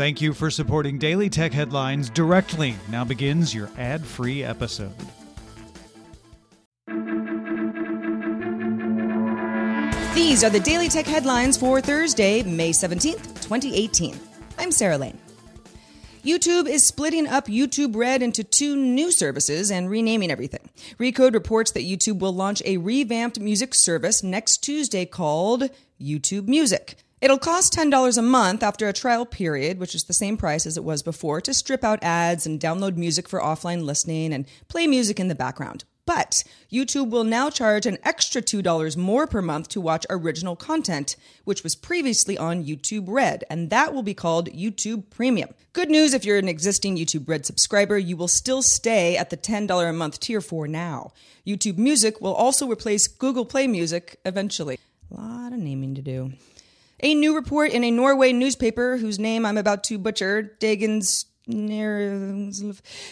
Thank you for supporting Daily Tech Headlines directly. Now begins your ad free episode. These are the Daily Tech headlines for Thursday, May 17th, 2018. I'm Sarah Lane. YouTube is splitting up YouTube Red into two new services and renaming everything. Recode reports that YouTube will launch a revamped music service next Tuesday called YouTube Music. It'll cost $10 a month after a trial period, which is the same price as it was before, to strip out ads and download music for offline listening and play music in the background. But YouTube will now charge an extra $2 more per month to watch original content, which was previously on YouTube Red, and that will be called YouTube Premium. Good news if you're an existing YouTube Red subscriber, you will still stay at the $10 a month tier for now. YouTube Music will also replace Google Play Music eventually. A lot of naming to do. A new report in a Norway newspaper, whose name I'm about to butcher, Dagens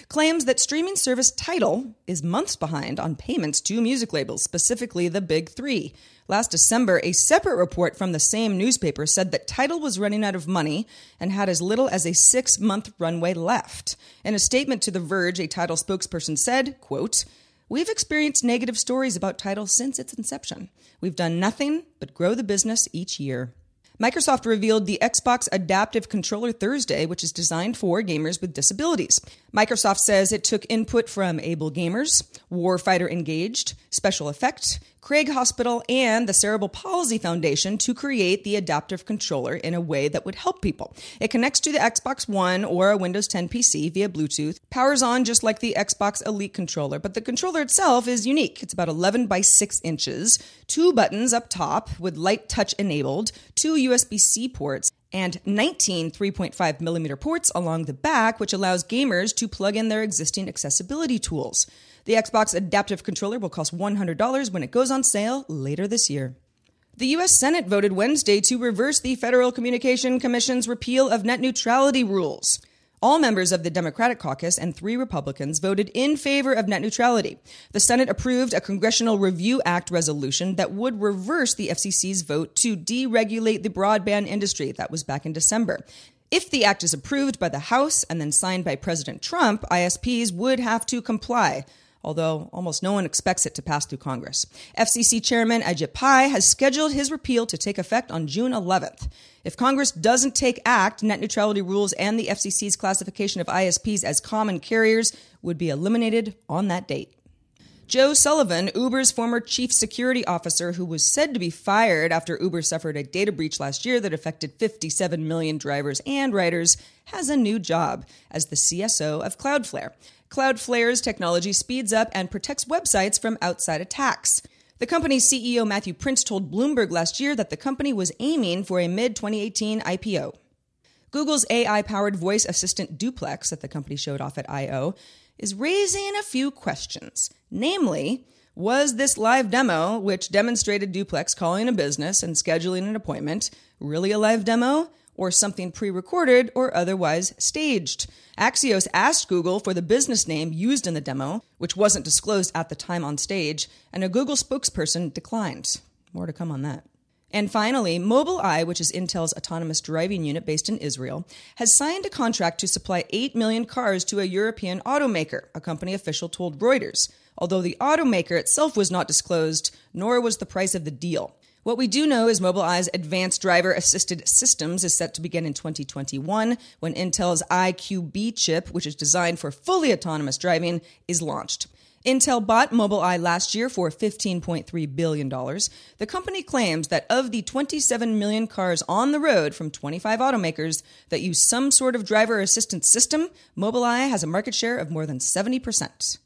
claims that streaming service Tidal is months behind on payments to music labels, specifically the big three. Last December, a separate report from the same newspaper said that Tidal was running out of money and had as little as a six month runway left. In a statement to The Verge, a Tidal spokesperson said, quote, We've experienced negative stories about Tidal since its inception. We've done nothing but grow the business each year. Microsoft revealed the Xbox Adaptive Controller Thursday, which is designed for gamers with disabilities. Microsoft says it took input from Able Gamers, Warfighter Engaged, Special Effect, Craig Hospital, and the Cerebral Palsy Foundation to create the adaptive controller in a way that would help people. It connects to the Xbox One or a Windows 10 PC via Bluetooth, powers on just like the Xbox Elite controller, but the controller itself is unique. It's about 11 by 6 inches, two buttons up top with light touch enabled, two USB C ports, and 19 3.5 millimeter ports along the back, which allows gamers to plug in their existing accessibility tools. The Xbox Adaptive Controller will cost $100 when it goes on sale later this year. The U.S. Senate voted Wednesday to reverse the Federal Communication Commission's repeal of net neutrality rules. All members of the Democratic caucus and three Republicans voted in favor of net neutrality. The Senate approved a Congressional Review Act resolution that would reverse the FCC's vote to deregulate the broadband industry. That was back in December. If the act is approved by the House and then signed by President Trump, ISPs would have to comply although almost no one expects it to pass through Congress. FCC Chairman Ajit Pai has scheduled his repeal to take effect on June 11th. If Congress doesn't take act, net neutrality rules and the FCC's classification of ISPs as common carriers would be eliminated on that date. Joe Sullivan, Uber's former chief security officer, who was said to be fired after Uber suffered a data breach last year that affected 57 million drivers and riders, has a new job as the CSO of Cloudflare. Cloudflare's technology speeds up and protects websites from outside attacks. The company's CEO Matthew Prince told Bloomberg last year that the company was aiming for a mid 2018 IPO. Google's AI powered voice assistant Duplex, that the company showed off at I/O, is raising a few questions. Namely, was this live demo, which demonstrated Duplex calling a business and scheduling an appointment, really a live demo? Or something pre recorded or otherwise staged. Axios asked Google for the business name used in the demo, which wasn't disclosed at the time on stage, and a Google spokesperson declined. More to come on that. And finally, Mobileye, which is Intel's autonomous driving unit based in Israel, has signed a contract to supply 8 million cars to a European automaker, a company official told Reuters, although the automaker itself was not disclosed, nor was the price of the deal. What we do know is Mobileye's advanced driver assisted systems is set to begin in 2021 when Intel's iQB chip, which is designed for fully autonomous driving, is launched. Intel bought Mobileye last year for $15.3 billion. The company claims that of the 27 million cars on the road from 25 automakers that use some sort of driver assistance system, Mobileye has a market share of more than 70%.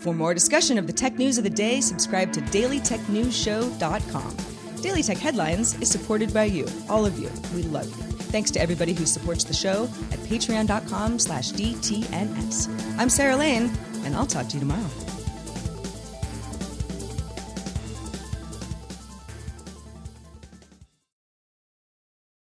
For more discussion of the tech news of the day, subscribe to dailytechnewsshow.com. Daily Tech Headlines is supported by you, all of you. We love you. Thanks to everybody who supports the show at patreon.com slash DTNS. I'm Sarah Lane, and I'll talk to you tomorrow.